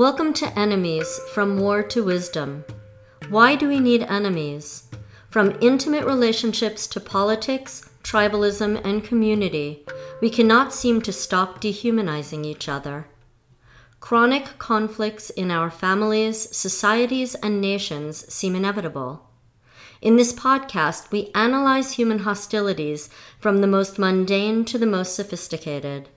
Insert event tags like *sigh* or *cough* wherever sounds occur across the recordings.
Welcome to Enemies From War to Wisdom. Why do we need enemies? From intimate relationships to politics, tribalism, and community, we cannot seem to stop dehumanizing each other. Chronic conflicts in our families, societies, and nations seem inevitable. In this podcast, we analyze human hostilities from the most mundane to the most sophisticated.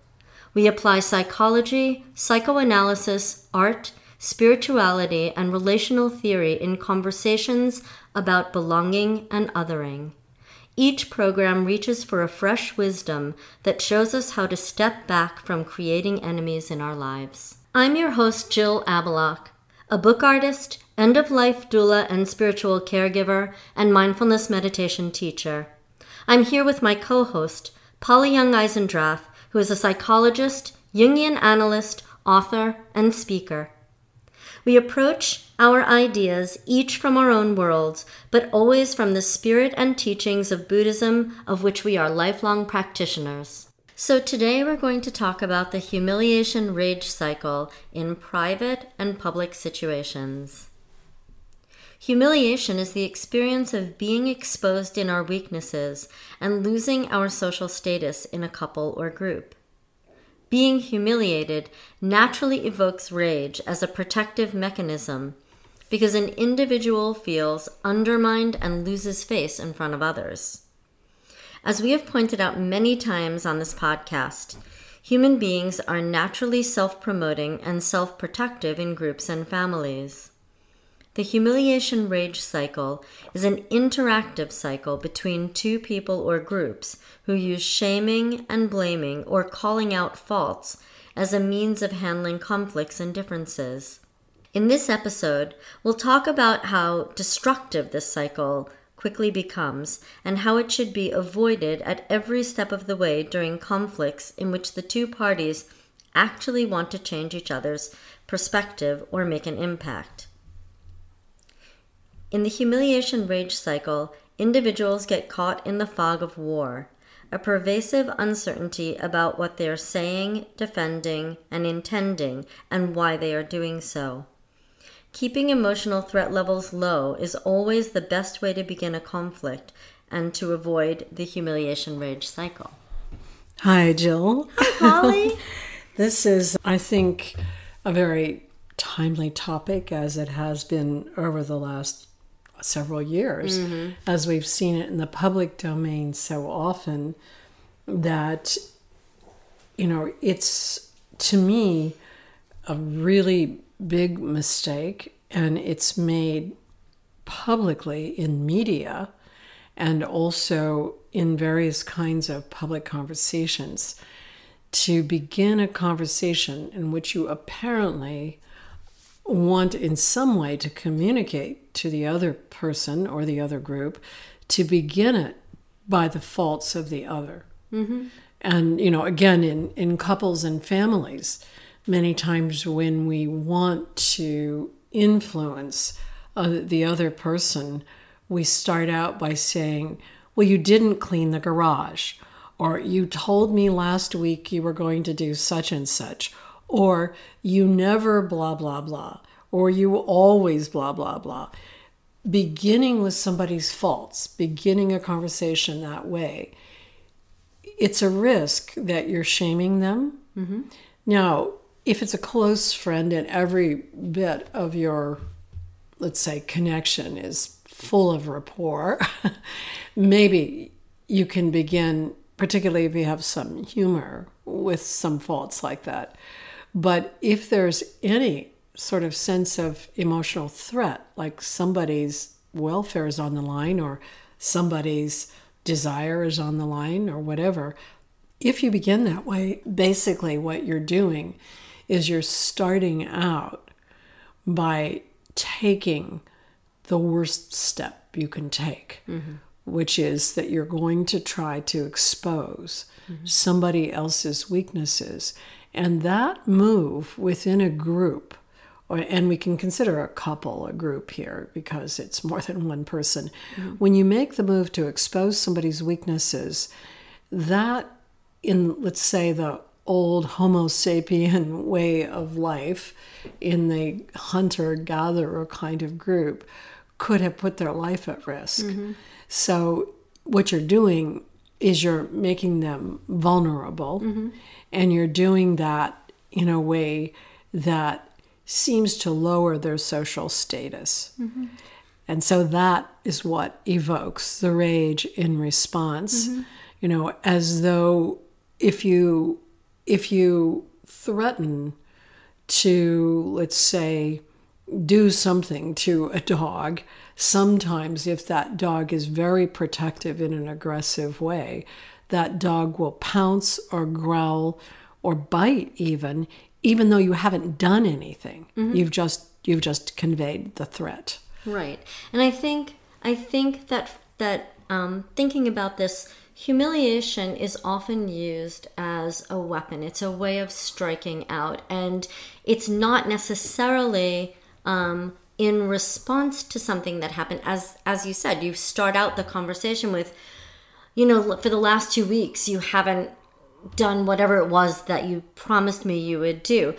We apply psychology, psychoanalysis, art, spirituality, and relational theory in conversations about belonging and othering. Each program reaches for a fresh wisdom that shows us how to step back from creating enemies in our lives. I'm your host, Jill Abelach, a book artist, end of life doula and spiritual caregiver, and mindfulness meditation teacher. I'm here with my co host, Polly Young Eisendrath, who is a psychologist, Jungian analyst, author, and speaker. We approach our ideas each from our own worlds, but always from the spirit and teachings of Buddhism, of which we are lifelong practitioners. So, today we're going to talk about the humiliation rage cycle in private and public situations. Humiliation is the experience of being exposed in our weaknesses and losing our social status in a couple or group. Being humiliated naturally evokes rage as a protective mechanism because an individual feels undermined and loses face in front of others. As we have pointed out many times on this podcast, human beings are naturally self promoting and self protective in groups and families. The humiliation rage cycle is an interactive cycle between two people or groups who use shaming and blaming or calling out faults as a means of handling conflicts and differences. In this episode, we'll talk about how destructive this cycle quickly becomes and how it should be avoided at every step of the way during conflicts in which the two parties actually want to change each other's perspective or make an impact. In the humiliation rage cycle, individuals get caught in the fog of war, a pervasive uncertainty about what they are saying, defending, and intending, and why they are doing so. Keeping emotional threat levels low is always the best way to begin a conflict and to avoid the humiliation rage cycle. Hi, Jill. Hi, Polly. *laughs* this is, I think, a very timely topic as it has been over the last several years, mm-hmm. as we've seen it in the public domain so often that, you know, it's to me a really big mistake, and it's made publicly in media and also in various kinds of public conversations to begin a conversation in which you apparently want in some way to communicate to the other person or the other group to begin it by the faults of the other. Mm-hmm. And, you know, again, in, in couples and families, many times when we want to influence uh, the other person, we start out by saying, Well, you didn't clean the garage, or you told me last week you were going to do such and such, or you never blah, blah, blah, or you always blah, blah, blah. Beginning with somebody's faults, beginning a conversation that way, it's a risk that you're shaming them. Mm-hmm. Now, if it's a close friend and every bit of your, let's say, connection is full of rapport, *laughs* maybe you can begin, particularly if you have some humor, with some faults like that. But if there's any sort of sense of emotional threat, like somebody's welfare is on the line or somebody's desire is on the line or whatever, if you begin that way, basically what you're doing is you're starting out by taking the worst step you can take, mm-hmm. which is that you're going to try to expose mm-hmm. somebody else's weaknesses and that move within a group, or, and we can consider a couple a group here because it's more than one person. Mm-hmm. When you make the move to expose somebody's weaknesses, that in let's say the old Homo sapien way of life in the hunter gatherer kind of group could have put their life at risk. So, what you're doing is you're making them vulnerable, and you're doing that in a way that seems to lower their social status. Mm-hmm. And so that is what evokes the rage in response. Mm-hmm. You know, as though if you if you threaten to let's say do something to a dog, sometimes if that dog is very protective in an aggressive way, that dog will pounce or growl or bite even even though you haven't done anything. You've just you've just conveyed the threat. Right. And I think I think that that um, thinking about this humiliation is often used as a weapon. It's a way of striking out, and it's not necessarily um, in response to something that happened. As as you said, you start out the conversation with, you know, for the last two weeks you haven't done whatever it was that you promised me you would do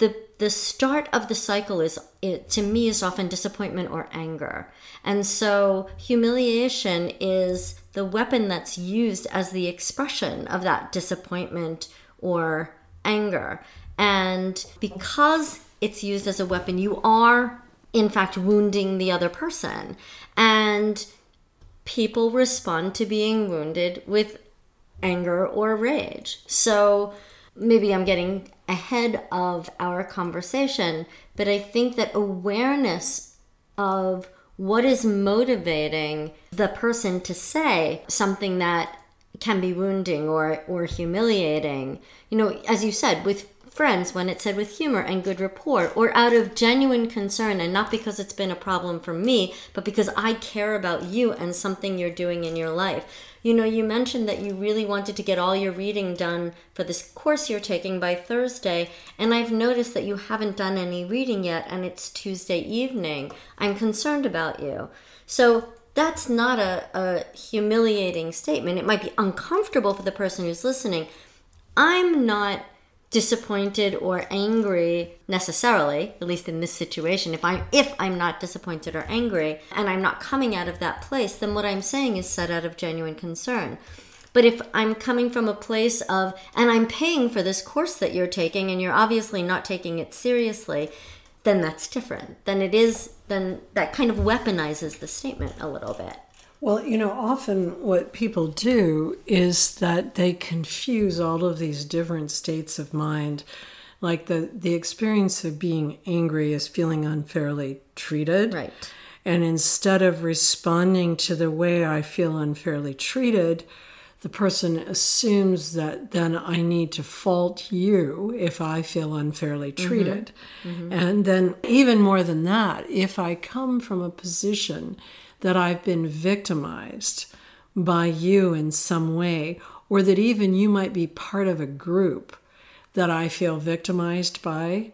the the start of the cycle is it to me is often disappointment or anger and so humiliation is the weapon that's used as the expression of that disappointment or anger and because it's used as a weapon you are in fact wounding the other person and people respond to being wounded with anger or rage. So maybe I'm getting ahead of our conversation, but I think that awareness of what is motivating the person to say something that can be wounding or, or humiliating. You know, as you said, with friends, when it's said with humor and good rapport, or out of genuine concern, and not because it's been a problem for me, but because I care about you and something you're doing in your life. You know, you mentioned that you really wanted to get all your reading done for this course you're taking by Thursday, and I've noticed that you haven't done any reading yet, and it's Tuesday evening. I'm concerned about you. So that's not a, a humiliating statement. It might be uncomfortable for the person who's listening. I'm not disappointed or angry necessarily at least in this situation. If i'm if i'm not disappointed or angry and i'm not coming out of that place then what i'm saying is set out of genuine concern. But if i'm coming from a place of and i'm paying for this course that you're taking and you're obviously not taking it seriously then that's different. Then it is then that kind of weaponizes the statement a little bit Well, you know, often what people do is that they confuse all of these different states of mind. Like the, the experience of being angry is feeling unfairly treated. right And instead of responding to the way I feel unfairly treated, the person assumes that then I need to fault you if I feel unfairly mm-hmm. treated. Mm-hmm. And then, even more than that, if I come from a position that I've been victimized by you in some way, or that even you might be part of a group that I feel victimized by,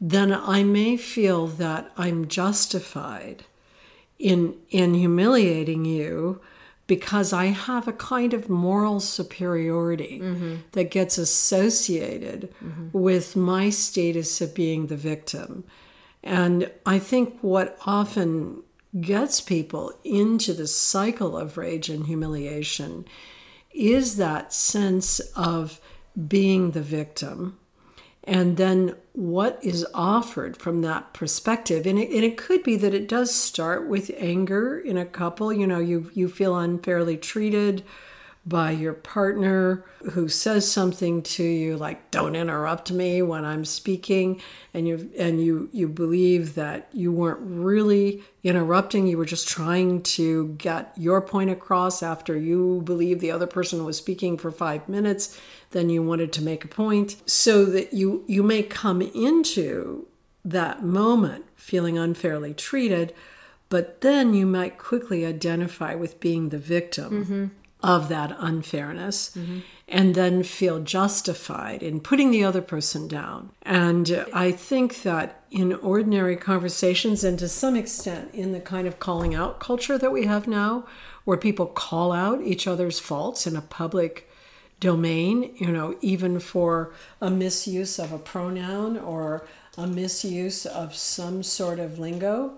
then I may feel that I'm justified in in humiliating you because I have a kind of moral superiority mm-hmm. that gets associated mm-hmm. with my status of being the victim. And I think what often gets people into the cycle of rage and humiliation is that sense of being the victim. And then what is offered from that perspective and it, and it could be that it does start with anger in a couple. You know you you feel unfairly treated by your partner who says something to you like don't interrupt me when i'm speaking and you and you you believe that you weren't really interrupting you were just trying to get your point across after you believe the other person was speaking for 5 minutes then you wanted to make a point. So that you you may come into that moment feeling unfairly treated but then you might quickly identify with being the victim mm-hmm. Of that unfairness mm-hmm. and then feel justified in putting the other person down. And I think that in ordinary conversations, and to some extent in the kind of calling out culture that we have now, where people call out each other's faults in a public domain, you know, even for a misuse of a pronoun or a misuse of some sort of lingo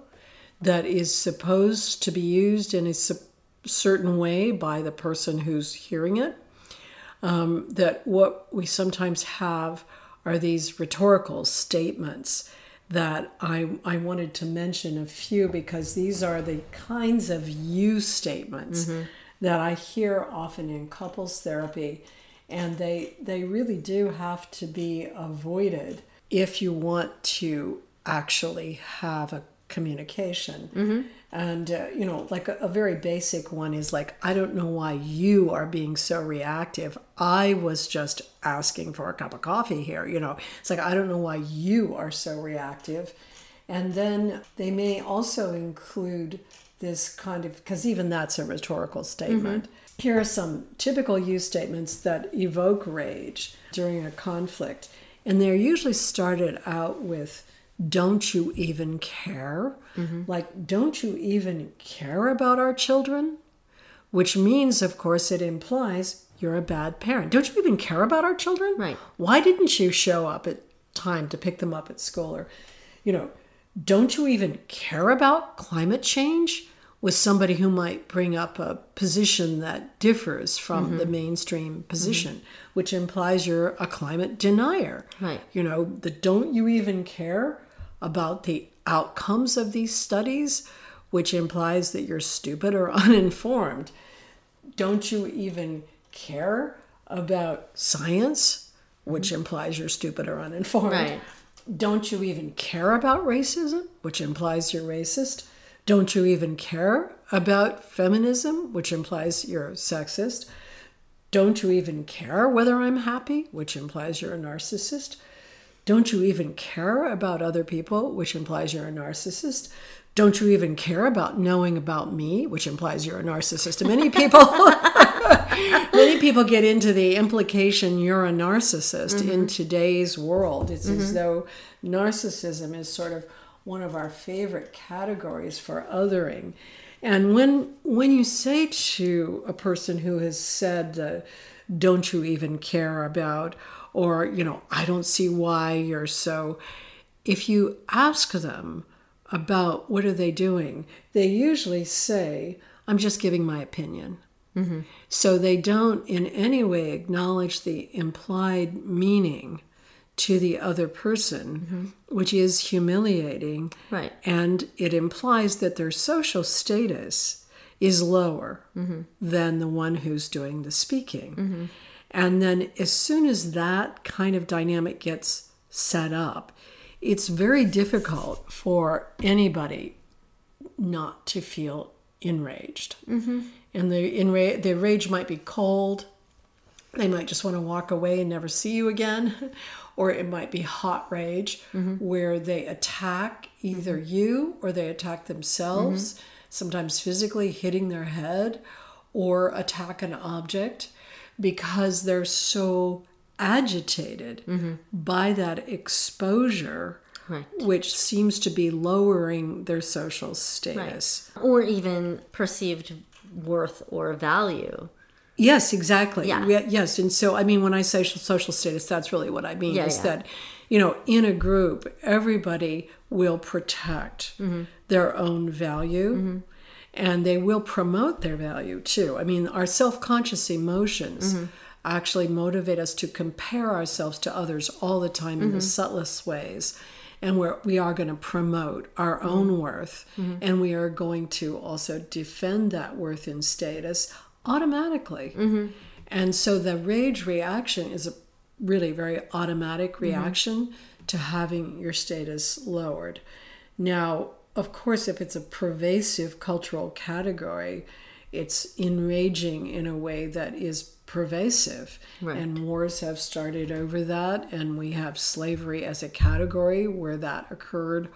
that is supposed to be used in a certain way by the person who's hearing it. Um, that what we sometimes have are these rhetorical statements that I, I wanted to mention a few because these are the kinds of you statements mm-hmm. that I hear often in couples therapy, and they they really do have to be avoided if you want to actually have a communication. Mm-hmm. And, uh, you know, like a, a, very basic one is like, I don't know why you are being so reactive. I was just asking for a cup of coffee here. You know, it's like, I don't know why you are so reactive. And then they may also include this kind of, because even that's a rhetorical statement. Mm-hmm. Here are some typical you statements that evoke rage during a conflict. And they're usually started out with, don't you even care? Mm-hmm. Like, don't you even care about our children? Which means, of course, it implies you're a bad parent. Don't you even care about our children? Right. Why didn't you show up at time to pick them up at school? Or, you know, don't you even care about climate change? With somebody who might bring up a position that differs from mm-hmm. the mainstream position, mm-hmm. which implies you're a climate denier. Right. You know, the don't you even care about the outcomes of these studies, which implies that you're stupid or *laughs* uninformed. Don't you even care about science, which mm-hmm. implies you're stupid or uninformed? Right. Don't you even care about racism, which implies you're racist? Don't you even care about feminism, which implies you're sexist? Don't you even care whether I'm happy, which implies you're a narcissist? Don't you even care about other people, which implies you're a narcissist? Don't you even care about knowing about me, which implies you're a narcissist? many people *laughs* many people get into the implication you're a narcissist mm-hmm. in today's world. It's mm-hmm. as though narcissism is sort of one of our favorite categories for othering. And when when you say to a person who has said, uh, "Don't you even care about," or, you know, I don't see why you're so. If you ask them about what are they doing, they usually say, I'm just giving my opinion. Mm-hmm. So they don't in any way acknowledge the implied meaning to the other person, mm-hmm. which is humiliating. Right. And it implies that their social status is lower mm-hmm. than the one who's doing the speaking. And then as soon as that kind of dynamic gets set up, it's very difficult for anybody not to feel enraged. Mm-hmm. And the enra- the rage might be cold. They might just want to walk away and never see you again. *laughs* or it might be hot rage mm-hmm. where they attack either mm-hmm. you or they attack themselves, mm-hmm. sometimes physically hitting their head or attack an object because they're so agitated mm-hmm. by that exposure. Right. Which seems to be lowering their social status. Right. Or even perceived worth or value. Yes, exactly. Yeah. Yes. And so, I mean, when I say social status, that's really what I mean yeah, is yeah. that, you know, in a group, everybody will protect mm-hmm. their own value. Mm-hmm and they will promote their value too. I mean, our self conscious emotions mm-hmm. actually motivate us to compare ourselves to others all the time mm-hmm. in the mm-hmm. subtlest ways. And we're, we are going to promote our mm-hmm. own worth, mm-hmm. and we are going to also defend that worth and status automatically. Mm-hmm. And so the rage reaction is a really very automatic reaction to having your status lowered. Now, of course, if it's a pervasive cultural category, it's enraging in a way that is pervasive. Right. And wars have started over that, and we have slavery as a category where that occurred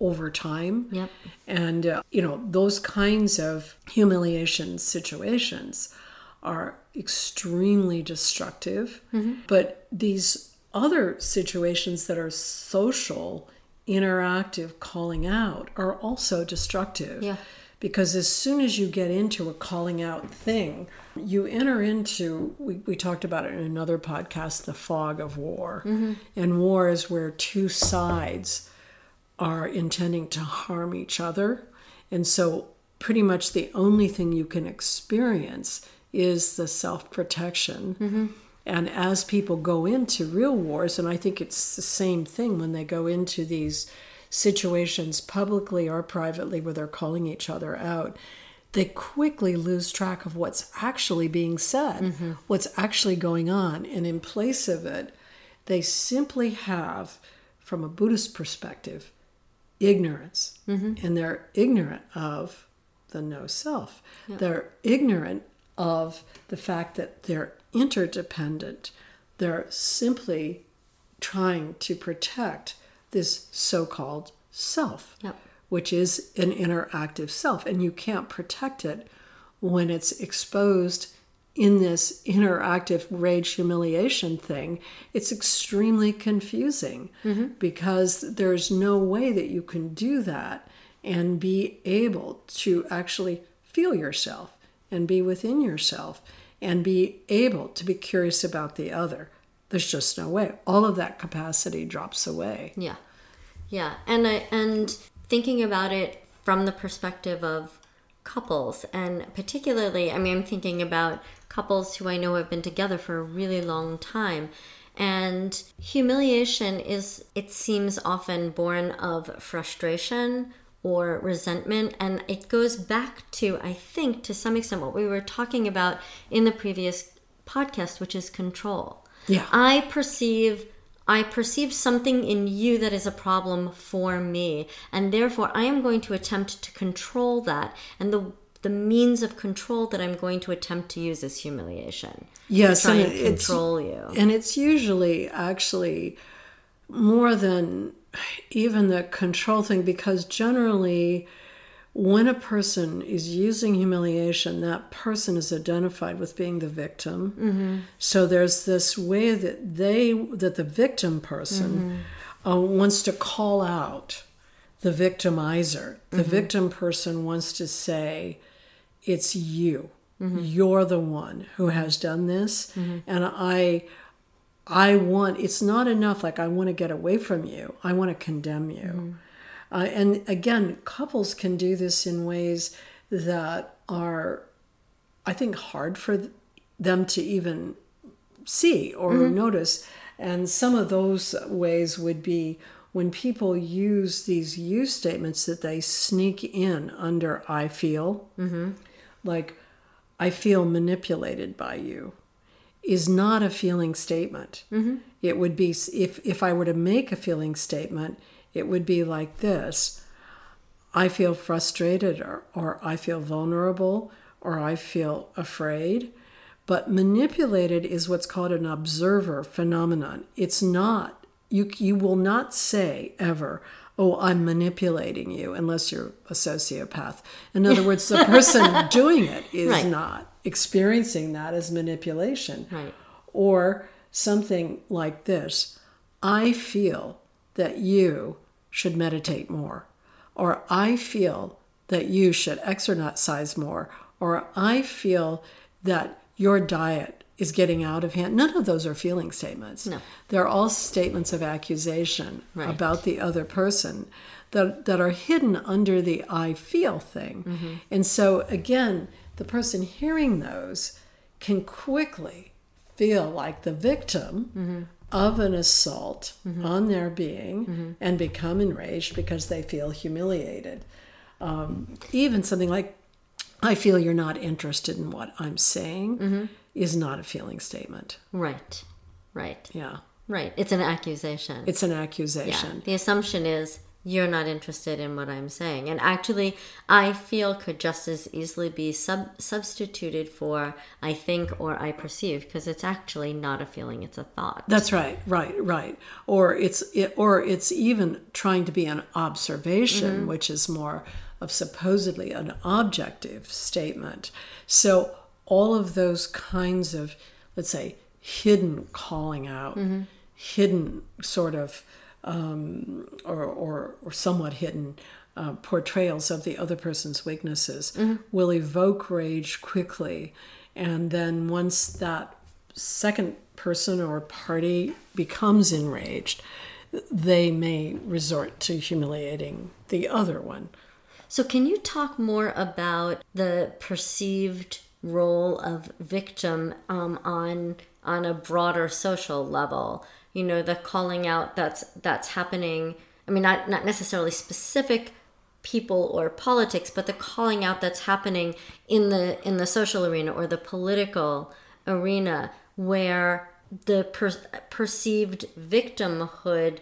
over time. Yep. And, uh, you know, those kinds of humiliation situations are extremely destructive. Mm-hmm. But these other situations that are social interactive calling out are also destructive. Yeah. because as soon as you get into a calling out thing, you enter into, we, we talked about it in another podcast, the fog of war. Mm-hmm. And war is where two sides are intending to harm each other. And so, pretty much the only thing you can experience is the self protection. Mm-hmm. And as people go into real wars, and I think it's the same thing when they go into these situations publicly or privately where they're calling each other out, they quickly lose track of what's actually being said, mm-hmm. what's actually going on. And in place of it, they simply have, from a Buddhist perspective, ignorance. Mm-hmm. And they're ignorant of the no self. They're ignorant of the fact that they're interdependent. They're simply trying to protect this so called self, Yep. which is an interactive self. And you can't protect it when it's exposed in this interactive rage humiliation thing. It's extremely confusing mm-hmm. because there's no way that you can do that and be able to actually feel yourself and be within yourself and be able to be curious about the other. There's just no way. All of that capacity drops away. Yeah, yeah, and I and thinking about it from the perspective of couples, and particularly, I mean, I'm thinking about couples who I know have been together for a really long time. And humiliation is, it seems, often born of frustration or resentment. And it goes back to, I think, to some extent, what we were talking about in the previous podcast, which is control. Yeah. I perceive I perceive something in you that is a problem for me, and therefore I am going to attempt to control that. And the the means of control that I'm going to attempt to use is humiliation. Yes, and and it's- control you. And it's usually actually more than even the control thing because generally when a person is using humiliation, that person is identified with being the victim. Mm-hmm. So there's this way that they, that the victim person mm-hmm. uh, wants to call out the victimizer. The mm-hmm. victim person wants to say, it's you. You're the one who has done this. And I I want it's not enough like I want to get away from you. I want to condemn you. Mm. Uh, and again, couples can do this in ways that are I think hard for th- them to even see or mm-hmm. notice. And some of those ways would be when people use these you statements that they sneak in under I feel, mm-hmm. like I feel manipulated by you, is not a feeling statement. Mm-hmm. It would be, if, if I were to make a feeling statement, it would be like this I feel frustrated, or, or I feel vulnerable, or I feel afraid. But manipulated is what's called an observer phenomenon. It's not, you, you will not say ever, oh, I'm manipulating you, unless you're a sociopath. In other words, the *laughs* person doing it is Right. not experiencing that as manipulation. Right. Or something like this I feel that you should meditate more, or I feel that you should exercise more, or I feel that your diet is getting out of hand. None of those are feeling statements. No. They're all statements of accusation Right. about the other person that, that are hidden under the I feel thing. Mm-hmm. And so, again, the person hearing those can quickly feel like the victim Mm-hmm. of an assault on their being and become enraged because they feel humiliated. Um, even something like, I feel you're not interested in what I'm saying Mm-hmm. is not a feeling statement. Right. Right. Yeah. Right. It's an accusation. It's an yeah. accusation. The assumption is you're not interested in what I'm saying. And actually, I feel could just as easily be sub- substituted for I think or I perceive because it's actually not a feeling, it's a thought. That's right, right, right. Or it's it, or it's even trying to be an observation, mm-hmm. which is more of supposedly an objective statement. So all of those kinds of, let's say, hidden calling out, mm-hmm. hidden sort of, um, or, or or somewhat hidden uh, portrayals of the other person's weaknesses will evoke rage quickly. And then once that second person or party becomes enraged, they may resort to humiliating the other one. So, can you talk more about the perceived role of victim um, on on a broader social level? You know, the calling out that's that's happening. I mean, not not necessarily specific people or politics, but the calling out that's happening in the in the social arena or the political arena, where the per- perceived victimhood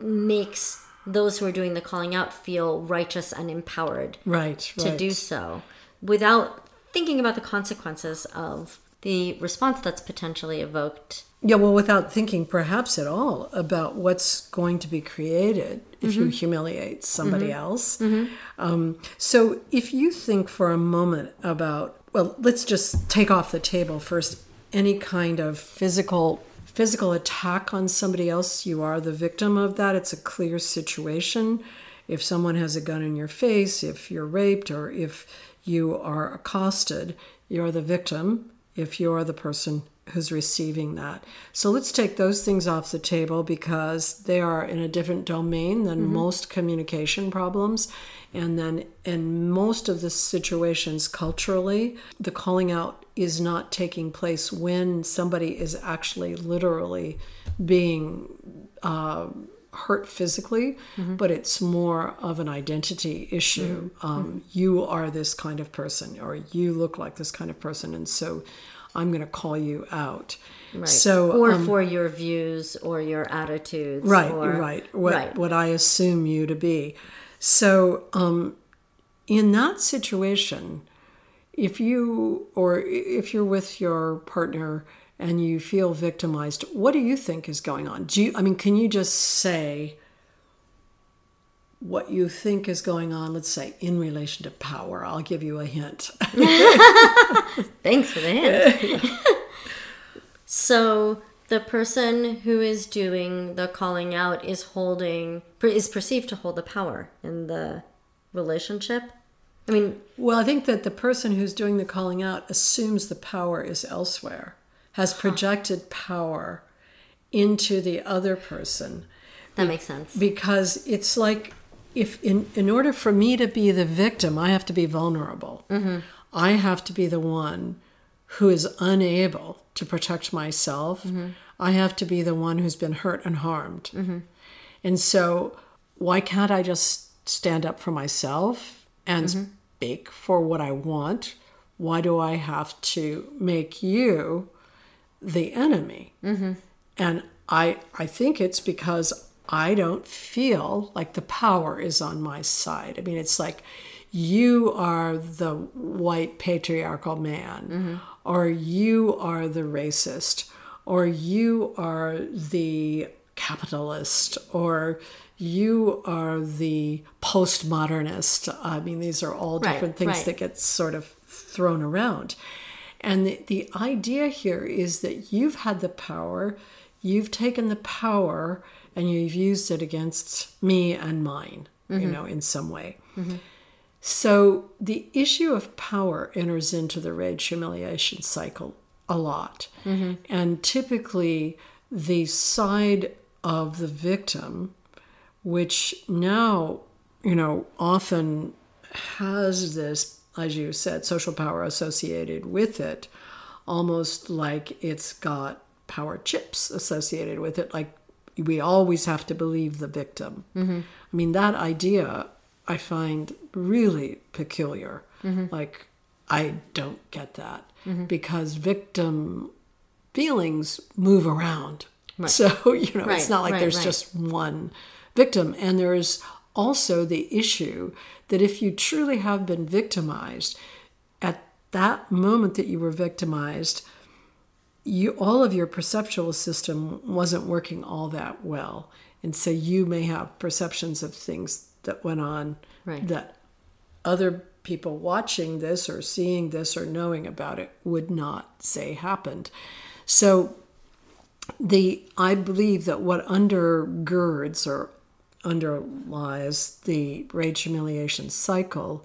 makes those who are doing the calling out feel righteous and empowered Right, to right. do so without thinking about the consequences of the response that's potentially evoked. Yeah, well, without thinking perhaps at all about what's going to be created if you mm-hmm. humiliate somebody mm-hmm. else. Mm-hmm. Um, so, if you think for a moment about, well, let's just take off the table first any kind of physical physical attack on somebody else you are the victim of that. It's a clear situation. If someone has a gun in your face if you're raped or if you are accosted you're the victim if you're the person who's receiving that. So let's take those things off the table because they are in a different domain than most communication problems. And then in most of the situations culturally, the calling out is not taking place when somebody is actually literally being uh, hurt physically, but it's more of an identity issue. Um, you are this kind of person, or you look like this kind of person, and so I'm going to call you out. Right. So, or um, for your views or your attitudes. right, or, right, what right. what I assume you to be. So, um, in that situation, if you or if you're with your partner and you feel victimized, what do you think is going on? Do you, I mean, can you just say what you think is going on? Let's say in relation to power. I'll give you a hint. *laughs* Thanks for the hint. so the person who is doing the calling out is holding is perceived to hold the power in the relationship. I mean, Well, I think that the person who's doing the calling out assumes the power is elsewhere, has projected power into the other person that makes sense. because it's like if in in order for me to be the victim, I have to be vulnerable. Mm-hmm. I have to be the one who is unable to protect myself. Mm-hmm. I have to be the one who's been hurt and harmed. Mm-hmm. And so, why can't I just stand up for myself and speak for what I want? Why do I have to make you the enemy? Mm-hmm. And I, I think it's because I don't feel like the power is on my side. I mean, it's like you are the white patriarchal man, mm-hmm. or you are the racist, or you are the capitalist, or you are the postmodernist. I mean, these are all different things right. that get sort of thrown around. And the, the idea here is that you've had the power, you've taken the power, and you've used it against me and mine, you mm-hmm. know, in some way. Mm-hmm. So the issue of power enters into the rage humiliation cycle a lot. Mm-hmm. And typically, the side of the victim, which now, you know, often has this, as you said, social power associated with it, almost like it's got power chips associated with it. Like we always have to believe the victim. Mm-hmm. I mean, that idea I find really peculiar. Mm-hmm. Like, I don't get that mm-hmm. because victim feelings move around. So, *laughs* you know, Right, it's not like right, there's right. just one victim. And there's also the issue that if you truly have been victimized, at that moment that you were victimized, you all of your perceptual system wasn't working all that well. And so you may have perceptions of things that went on Right. that other people watching this or seeing this or knowing about it would not say happened. So the I believe that what undergirds or underlies the rage humiliation cycle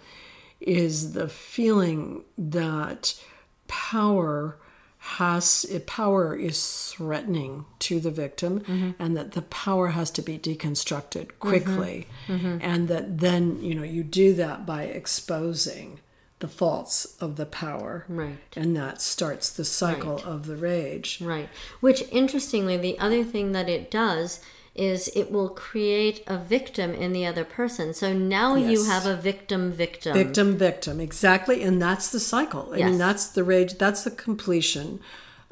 is the feeling that power has power is threatening to the victim mm-hmm. and that the power has to be deconstructed quickly mm-hmm. Mm-hmm. and that then you know you do that by exposing the faults of the power right and that starts the cycle right. of the rage right which interestingly the other thing that it does is it will create a victim in the other person. So now yes. you have a victim victim. Victim victim, exactly. And that's the cycle. I yes. mean, that's the rage, that's the completion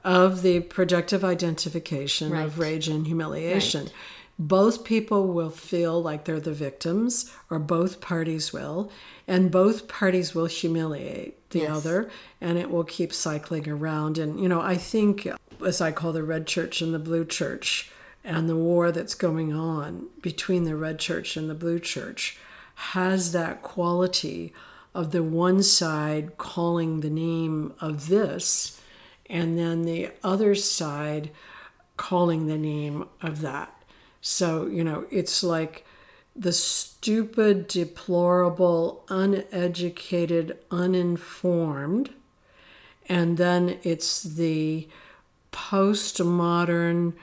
of the projective identification right. of rage and humiliation. Right. Both people will feel like they're the victims, or both parties will, and both parties will humiliate the yes. other, and it will keep cycling around. And, you know, I think, as I call the red church and the blue church, and the war that's going on between the red church and the blue church has that quality of the one side calling the name of this and then the other side calling the name of that. So, you know, it's like the stupid, deplorable, uneducated, uninformed, and then it's the postmodern,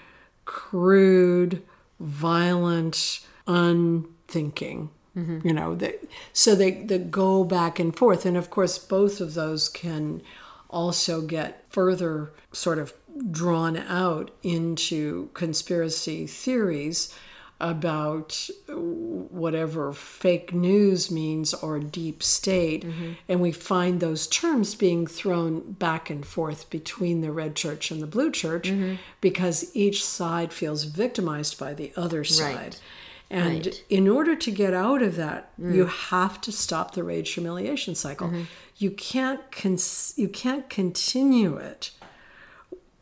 crude, violent, unthinking. Mm-hmm. You know, they, so they, they go back and forth. And of course, both of those can also get further sort of drawn out into conspiracy theories about whatever fake news means or deep state. Mm-hmm. And we find those terms being thrown back and forth between the red church and the blue church mm-hmm. because each side feels victimized by the other side. Right. And right. in order to get out of that, mm. you have to stop the rage humiliation cycle. Mm-hmm. You can't cons- you can't continue it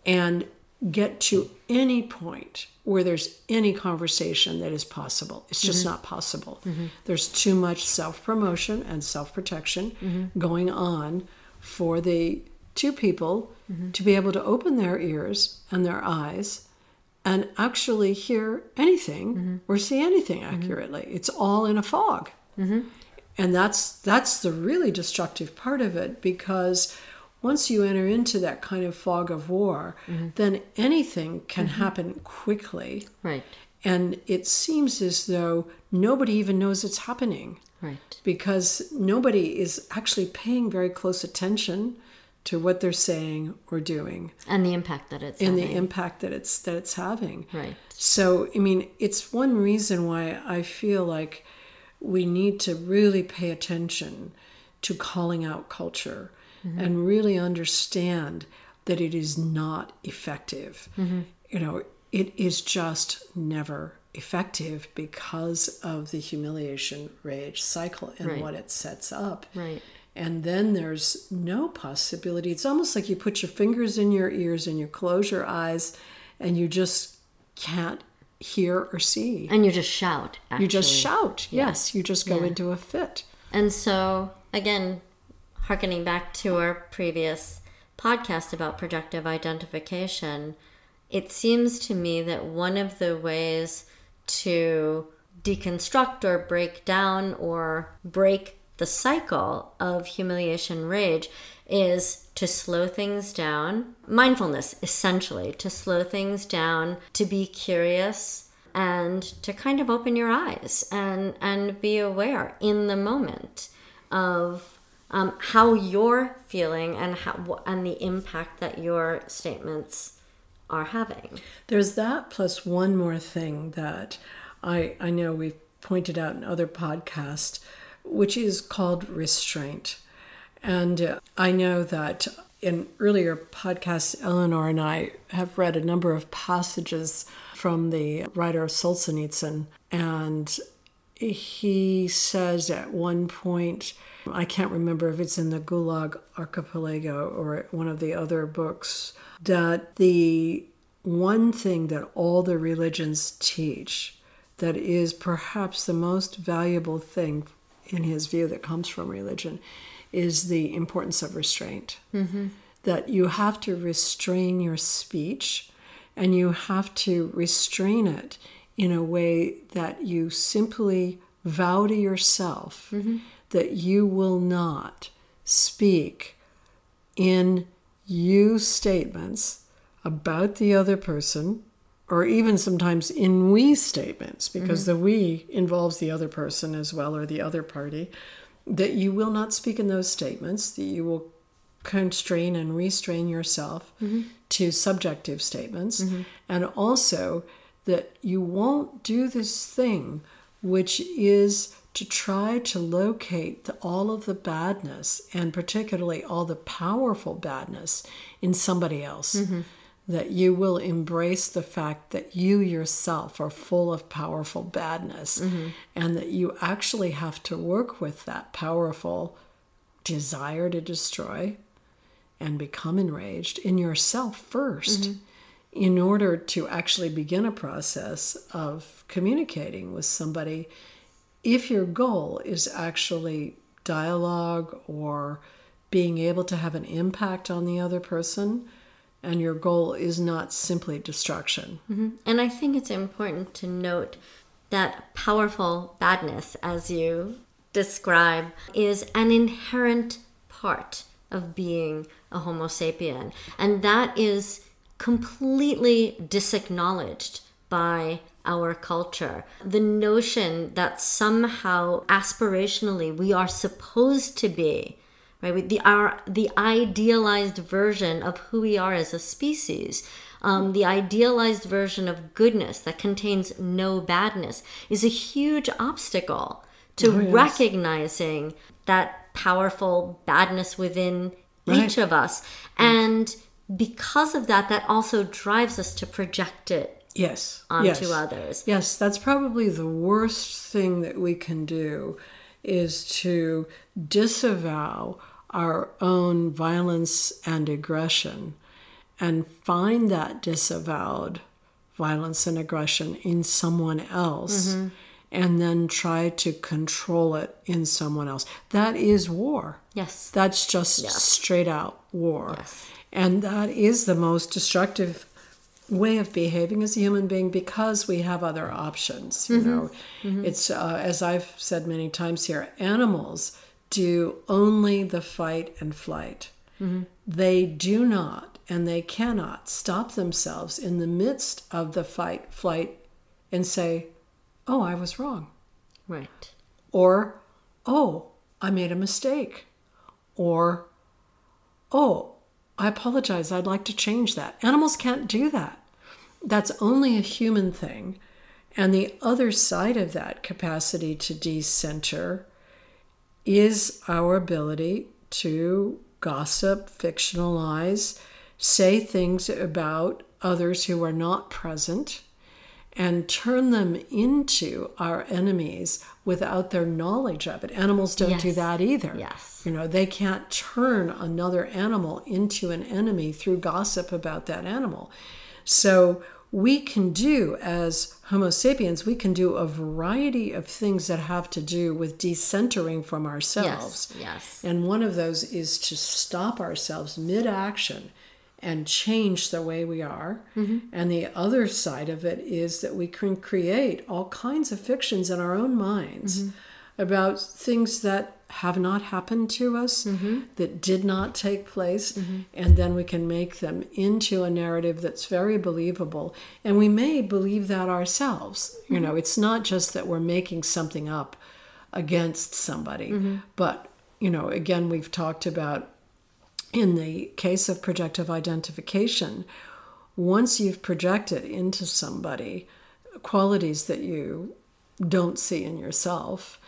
and get to any point where there's any conversation that is possible. It's just mm-hmm. not possible. Mm-hmm. There's too much self promotion and self protection mm-hmm. going on for the two people mm-hmm. to be able to open their ears and their eyes and actually hear anything mm-hmm. or see anything mm-hmm. accurately. It's all in a fog. And that's that's the really destructive part of it because once you enter into that kind of fog of war, mm-hmm. then anything can mm-hmm. happen quickly. Right. And it seems as though nobody even knows it's happening. Right. Because nobody is actually paying very close attention to what they're saying or doing and the impact that it's and having. the impact that it's that it's having right so i mean it's one reason why i feel like we need to really pay attention to calling out culture mm-hmm. and really understand that it is not effective. Mm-hmm. You know, it is just never effective because of the humiliation rage cycle and right. what it sets up. Right. And then there's no possibility. It's almost like you put your fingers in your ears and you close your eyes and you just can't hear or see. And you just shout. Actually. You just shout. Yeah. Yes, you just go yeah. into a fit. And so again, harkening back to our previous podcast about projective identification, it seems to me that one of the ways to deconstruct or break down or break the cycle of humiliation rage is to slow things down. Mindfulness, essentially, to slow things down, to be curious, and to kind of open your eyes and, and be aware in the moment of um, how you're feeling and how and the impact that your statements are having. There's that plus one more thing that I I know we've pointed out in other podcasts, which is called restraint. And uh, I know that in earlier podcasts, Eleanor and I have read a number of passages from the writer Solzhenitsyn, and he says at one point I can't remember if it's in the Gulag Archipelago or one of the other books, that the one thing that all the religions teach that is perhaps the most valuable thing in his view that comes from religion is the importance of restraint. Mm-hmm. That you have to restrain your speech and you have to restrain it in a way that you simply vow to yourself that you will not speak in you statements about the other person or even sometimes in we statements because mm-hmm. the we involves the other person as well or the other party that you will not speak in those statements that you will constrain and restrain yourself mm-hmm. to subjective statements mm-hmm. and also that you won't do this thing which is to try to locate the, all of the badness and particularly all the powerful badness in somebody else. Mm-hmm. That you will embrace the fact that you yourself are full of powerful badness mm-hmm. and that you actually have to work with that powerful desire to destroy and become enraged in yourself 1st mm-hmm. in order to actually begin a process of communicating with somebody if your goal is actually dialogue or being able to have an impact on the other person and your goal is not simply destruction mm-hmm. And I think it's important to note that powerful badness, as you describe, is an inherent part of being a Homo sapien. And that is completely disacknowledged by our culture. The notion that somehow aspirationally we are supposed to be right the our the idealized version of who we are as a species um, the idealized version of goodness that contains no badness is a huge obstacle to Oh, yes. recognizing that powerful badness within each of us and because of that that also drives us to project it yes onto yes. others Yes, that's probably the worst thing that we can do is to disavow our own violence and aggression and find that disavowed violence and aggression in someone else mm-hmm. and then try to control it in someone else. That is war. yes That's just straight out war. Yes. And that is the most destructive way of behaving as a human being because we have other options. You mm-hmm. know, mm-hmm. it's uh, as I've said many times here animals do only the fight and flight. Mm-hmm. They do not and they cannot stop themselves in the midst of the fight, flight, and say, Oh, I was wrong. Right. Or oh i made a mistake. Or oh i apologize. I'd like to change that. Animals can't do that. That's only a human thing. And the other side of that capacity to decenter is our ability to gossip fictionalize say things about others who are not present and turn them into our enemies without their knowledge of it. Animals don't do that either. Yes. You know, they can't turn another animal into an enemy through gossip about that animal. So we can do, as Homo sapiens, we can do a variety of things that have to do with decentering from ourselves. yes yes And one of those is to stop ourselves mid action and change the way we are. Mm-hmm. And the other side of it is that we can create all kinds of fictions in our own minds mm-hmm. about things that have not happened to us, mm-hmm. that did not take place. And then we can make them into a narrative that's very believable. And we may believe that ourselves. You know, it's not just that we're making something up against somebody, but you know, again, we've talked about in the case of projective identification, once you've projected into somebody qualities that you don't see in yourself,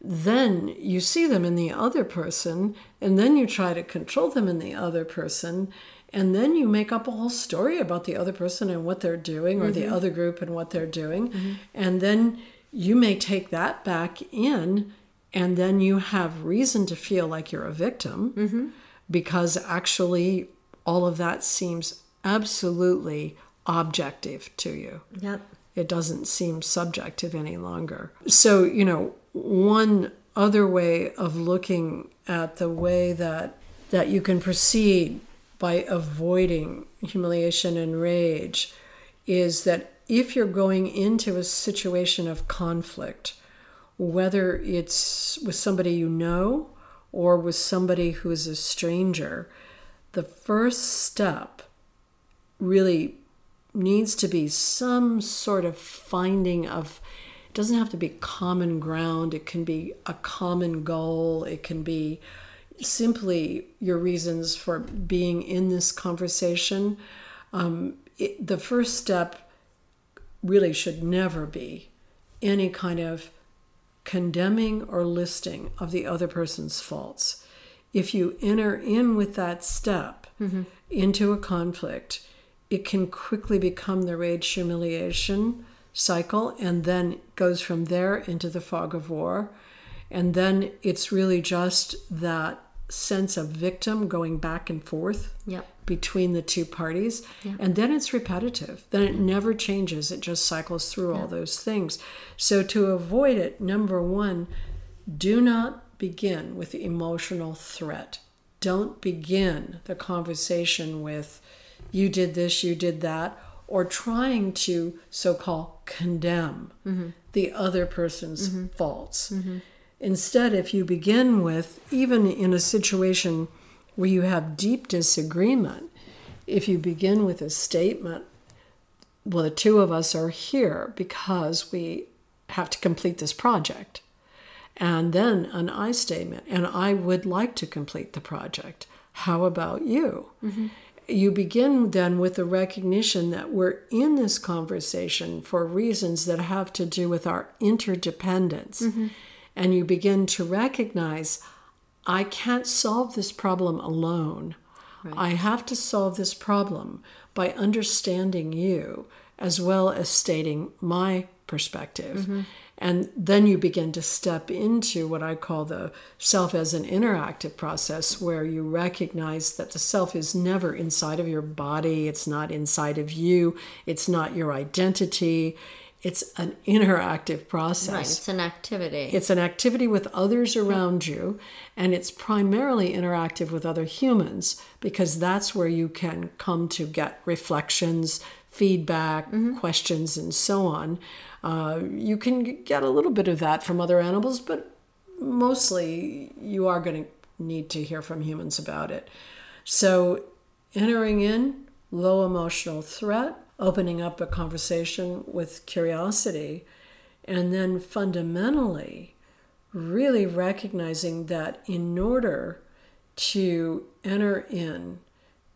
then you see them in the other person, and then you try to control them in the other person, and then you make up a whole story about the other person and what they're doing, or the mm-hmm. other group and what they're doing, mm-hmm. and then you may take that back in, and then you have reason to feel like you're a victim mm-hmm. Because actually all of that seems absolutely objective to you. yep It doesn't seem subjective any longer. So, you know, one other way of looking at the way that that you can proceed by avoiding humiliation and rage is that if you're going into a situation of conflict, whether it's with somebody you know or with somebody who is a stranger, the first step really needs to be some sort of finding of it doesn't have to be common ground it can be a common goal it can be simply your reasons for being in this conversation. Um, it, the first step really should never be any kind of condemning or listing of the other person's faults if you enter in with that step mm-hmm. into a conflict it can quickly become the rage humiliation cycle and then goes from there into the fog of war. And then it's really just that sense of victim going back and forth yep. Between the two parties. Yep. And then it's repetitive. Then it never changes. It just cycles through yep. all those things. So to avoid it, number one, do not begin with emotional threat. Don't begin the conversation with, you did this, you did that, or trying to so called condemn mm-hmm. the other person's mm-hmm. faults. Mm-hmm. Instead, if you begin with, even in a situation where you have deep disagreement, if you begin with a statement, well, the two of us are here because we have to complete this project. And then an I statement, and I would like to complete the project. How about you? Mm-hmm you begin then with the recognition that we're in this conversation for reasons that have to do with our interdependence. Mm-hmm. And you begin to recognize I can't solve this problem alone. Right. I have to solve this problem by understanding you as well as stating my perspective. Mm-hmm. And then you begin to step into what I call the self as an interactive process, where you recognize that the self is never inside of your body, it's not inside of you, it's not your identity. It's an interactive process. Right, it's an activity. It's an activity with others around you, and it's primarily interactive with other humans because that's where you can come to get reflections, feedback, mm-hmm. questions, and so on. Uh, you can get a little bit of that from other animals, but mostly you are going to need to hear from humans about it. So, entering in low emotional threat, opening up a conversation with curiosity, and then fundamentally, really recognizing that in order to enter in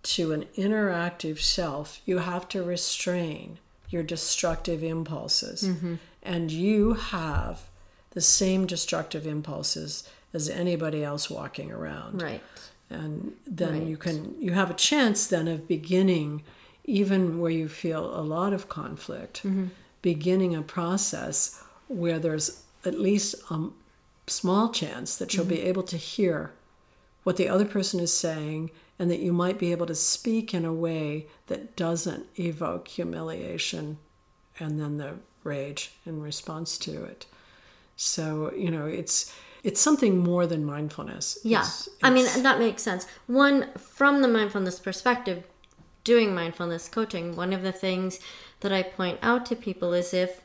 to an interactive self, you have to restrain your destructive impulses. Mm-hmm. And you have the same destructive impulses as anybody else walking around. Right. And then right. you can you have a chance then of beginning even where you feel a lot of conflict, mm-hmm. beginning a process where there's at least a small chance that you'll mm-hmm. be able to hear what the other person is saying and that you might be able to speak in a way that doesn't evoke humiliation and then the rage in response to it. So, you know, it's it's something more than mindfulness. Yeah. It's, it's, I mean, that makes sense. One from the mindfulness perspective, doing mindfulness coaching, one of the things that I point out to people is if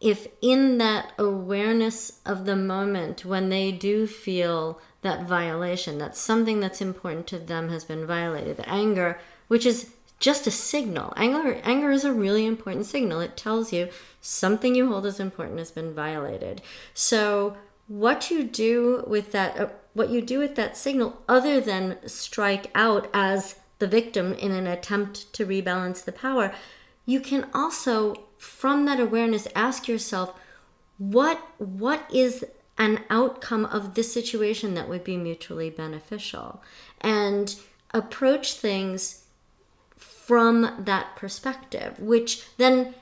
if in that awareness of the moment when they do feel that violation, that something that's important to them has been violated. The anger, which is just a signal. Anger anger is a really important signal. It tells you something you hold as important has been violated. So what you do with that uh, what you do with that signal other than strike out as the victim in an attempt to rebalance the power, you can also from that awareness ask yourself what what is an outcome of this situation that would be mutually beneficial? And approach things from that perspective which then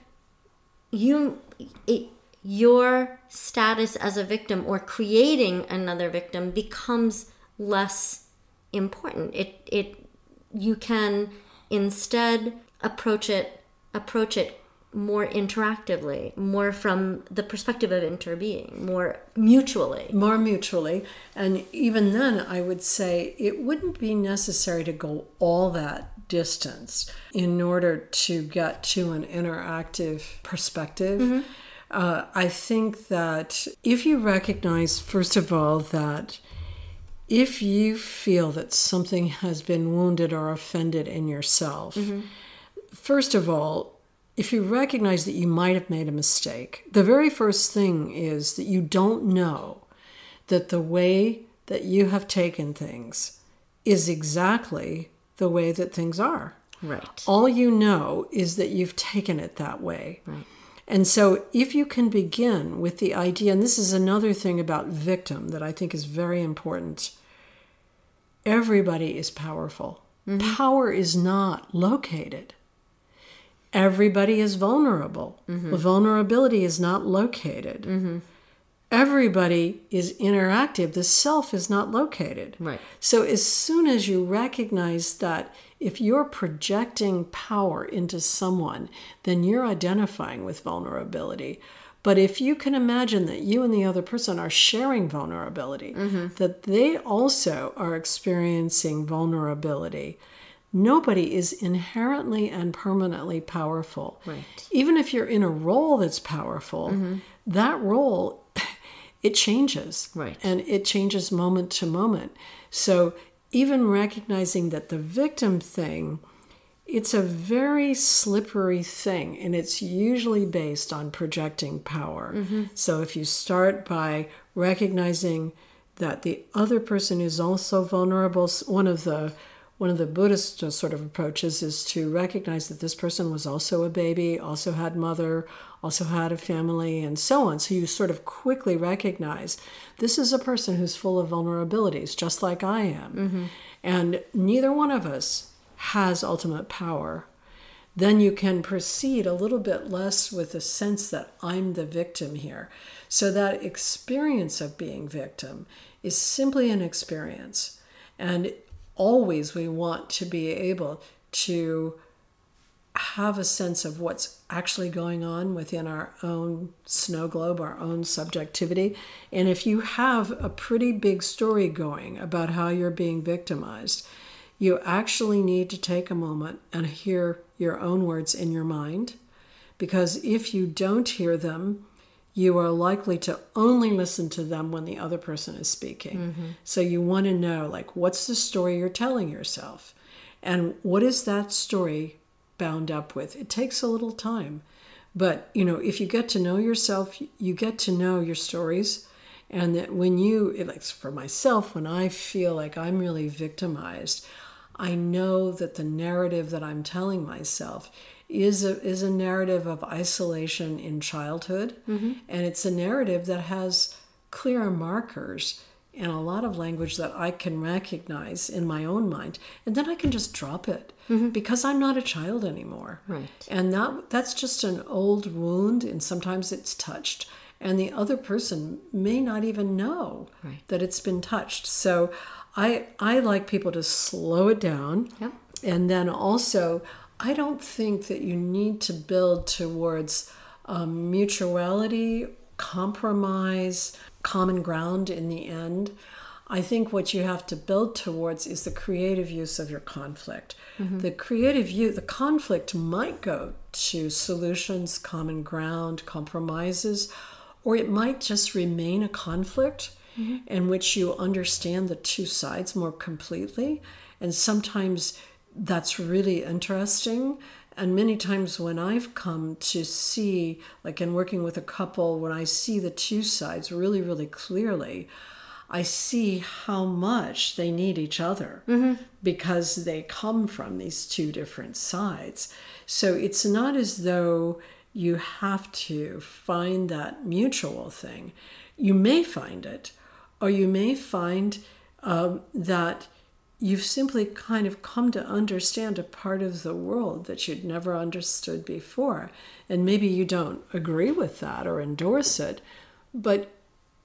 you it, your status as a victim or creating another victim becomes less important. It it you can instead approach it approach it more interactively, more from the perspective of interbeing, more mutually. More mutually. And even then, I would say it wouldn't be necessary to go all that distance in order to get to an interactive perspective. Uh, I think that if you recognize, first of all, that if you feel that something has been wounded or offended in yourself, mm-hmm. first of all, if you recognize that you might have made a mistake, the very first thing is that you don't know that the way that you have taken things is exactly the way that things are. Right. All you know is that you've taken it that way. Right. And so, if you can begin with the idea, and this is another thing about victim that I think is very important everybody is powerful. Mm-hmm. Power is not located. Everybody is vulnerable. Mm-hmm. Vulnerability is not located. Mm-hmm. Everybody is interactive. The self is not located. Right. So, as soon as you recognize that if you're projecting power into someone, then you're identifying with vulnerability. But if you can imagine that you and the other person are sharing vulnerability, mm-hmm. that they also are experiencing vulnerability, nobody is inherently and permanently powerful. Right. Even if you're in a role that's powerful, mm-hmm. that role *laughs* it changes. Right. And it changes moment to moment. So even recognizing that the victim thing, it's a very slippery thing and it's usually based on projecting power. So if you start by recognizing that the other person is also vulnerable, one of the one of the Buddhist uh, sort of approaches is to recognize that this person was also a baby, also had mother, also had a family, and so on. So you sort of quickly recognize this is a person who's full of vulnerabilities, just like I am. Mm-hmm. And neither one of us has ultimate power. Then you can proceed a little bit less with the sense that I'm the victim here. So that experience of being victim is simply an experience. And always we want to be able to have a sense of what's actually going on within our own snow globe, our own subjectivity. And if you have a pretty big story going about how you're being victimized, you actually need to take a moment and hear your own words in your mind. Because if you don't hear them, you are likely to only listen to them when the other person is speaking. Mm-hmm. So you want to know, like, what's the story you're telling yourself? And what is that story bound up with? It takes a little time. But, you know, if you get to know yourself, you get to know your stories. And that when you, like for myself, when I feel like I'm really victimized, I know that the narrative that I'm telling myself is a, is a narrative of isolation in childhood. Mm-hmm. And it's a narrative that has clear markers and a lot of language that I can recognize in my own mind. And then I can just drop it because I'm not a child anymore. Right. And that that's just an old wound and sometimes it's touched and the other person may not even know Right. that it's been touched. So I I like people to slow it down. Yep. And then also I don't think that you need to build towards um, mutuality, compromise, common ground in the end. I think what you have to build towards is the creative use of your conflict. Mm-hmm. The creative use, the conflict might go to solutions, common ground, compromises, or it might just remain a conflict mm-hmm. in which you understand the two sides more completely. And sometimes that's really interesting. And many times when I've come to see, like in working with a couple, when I see the two sides really, really clearly, I see how much they need each other because they come from these two different sides. So it's not as though you have to find that mutual thing. You may find it, or you may find um, that you've simply kind of come to understand a part of the world that you'd never understood before. And maybe you don't agree with that or endorse it, but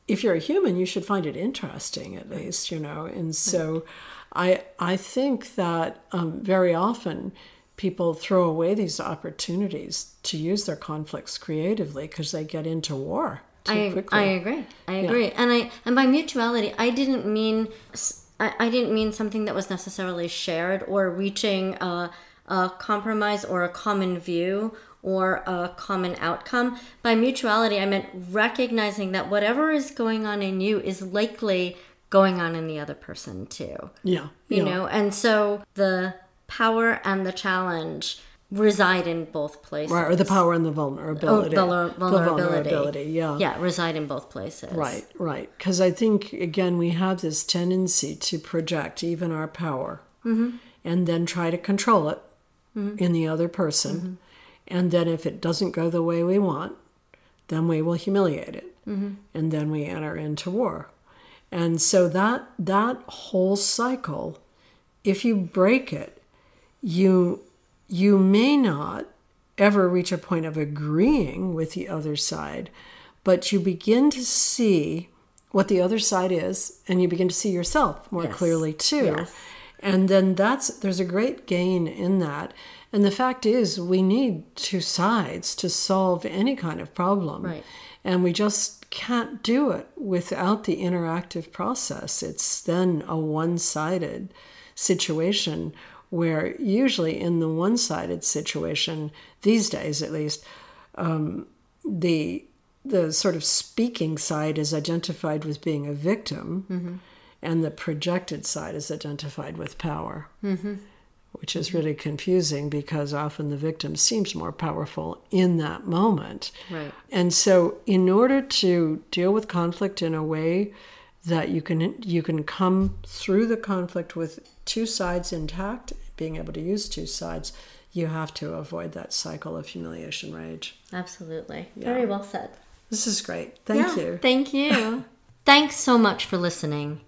if you're a human, you should find it interesting at least, you know. And so I, I think that um, very often people throw away these opportunities to use their conflicts creatively because they get into war too I, quickly. I agree. I agree. And I and by mutuality, I didn't mean s- I, I didn't mean something that was necessarily shared or reaching a, a compromise or a common view or a common outcome. By mutuality, I meant recognizing that whatever is going on in you is likely going on in the other person too. Yeah. You yeah. know, and so the power and the challenge reside in both places. Right, or the power and the vulnerability. Oh, vulner- The vulnerability. vulnerability, yeah. Yeah, reside in both places. Right, right. Because I think, again, we have this tendency to project even our power Mm-hmm. and then try to control it in the other person. Mm-hmm. And then if it doesn't go the way we want, then we will humiliate it. Mm-hmm. And then we enter into war. And so that that whole cycle, if you break it, you you may not ever reach a point of agreeing with the other side, but you begin to see what the other side is and you begin to see yourself more Yes. clearly too. Yes. And then that's there's a great gain in that. And the fact is we need two sides to solve any kind of problem. Right. And we just can't do it without the interactive process. It's then a one-sided situation where usually in the one-sided situation these days at least um, the the sort of speaking side is identified with being a victim and the projected side is identified with power which is really confusing because often the victim seems more powerful in that moment. Right. and so in order to deal with conflict in a way that you can you can come through the conflict with two sides intact being able to use two sides you have to avoid that cycle of humiliation rage Absolutely. Very well said. this is great thank Yeah, you Thank you. *laughs* Thanks so much for listening.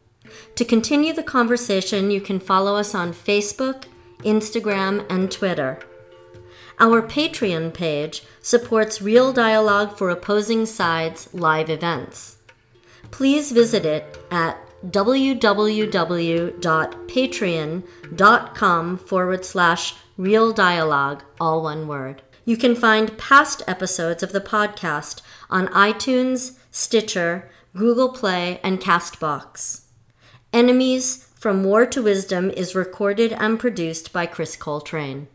To continue the conversation, you can follow us on Facebook, Instagram, and Twitter. Our Patreon page supports real dialogue for opposing sides live events. Please visit it at www.patreon.com forward slash real dialogue, all one word. You can find past episodes of the podcast on iTunes, Stitcher, Google Play, and Castbox. Enemies From War to Wisdom is recorded and produced by Chris Coltrane.